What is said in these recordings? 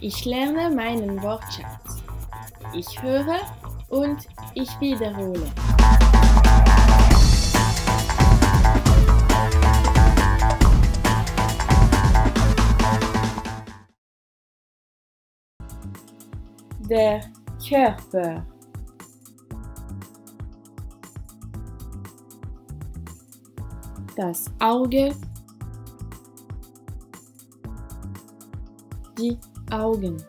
Ich lerne meinen Wortschatz. Ich höre und ich wiederhole. Der Körper. Das Auge. Die Augen.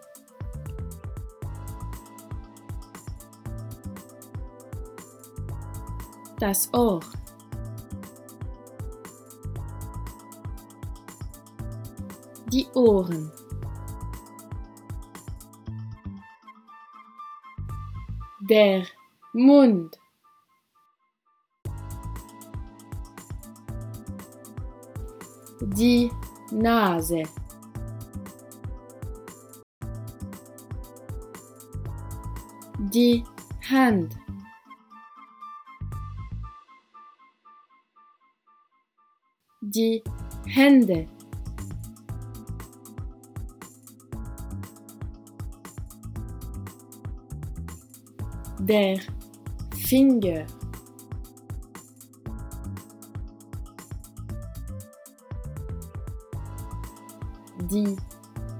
Das Ohr. Die Ohren. Der Mund. Die Nase. Die Hand. Die Hände. Der Finger. Die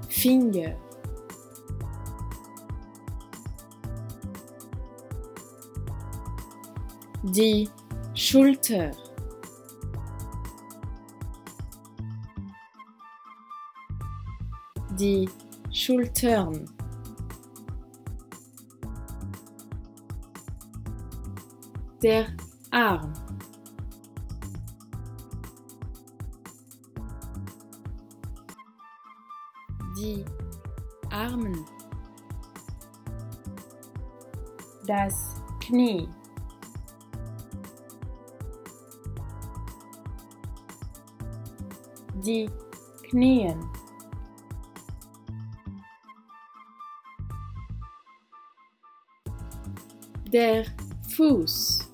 Finger. Die Schulter. Die Schultern. Der Arm. Die Armen. Das Knie. Die Knien. Der Fuß.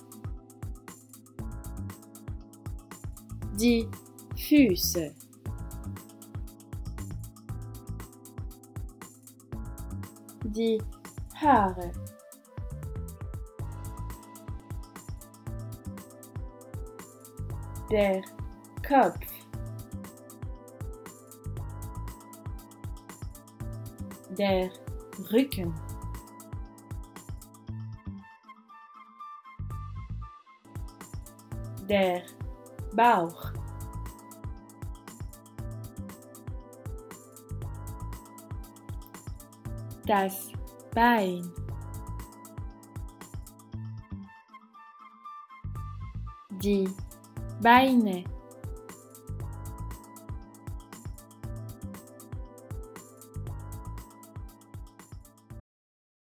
Die Füße. Die Haare. Der Kopf. Der Rücken. Der Bauch. Das Bein. Die Beine.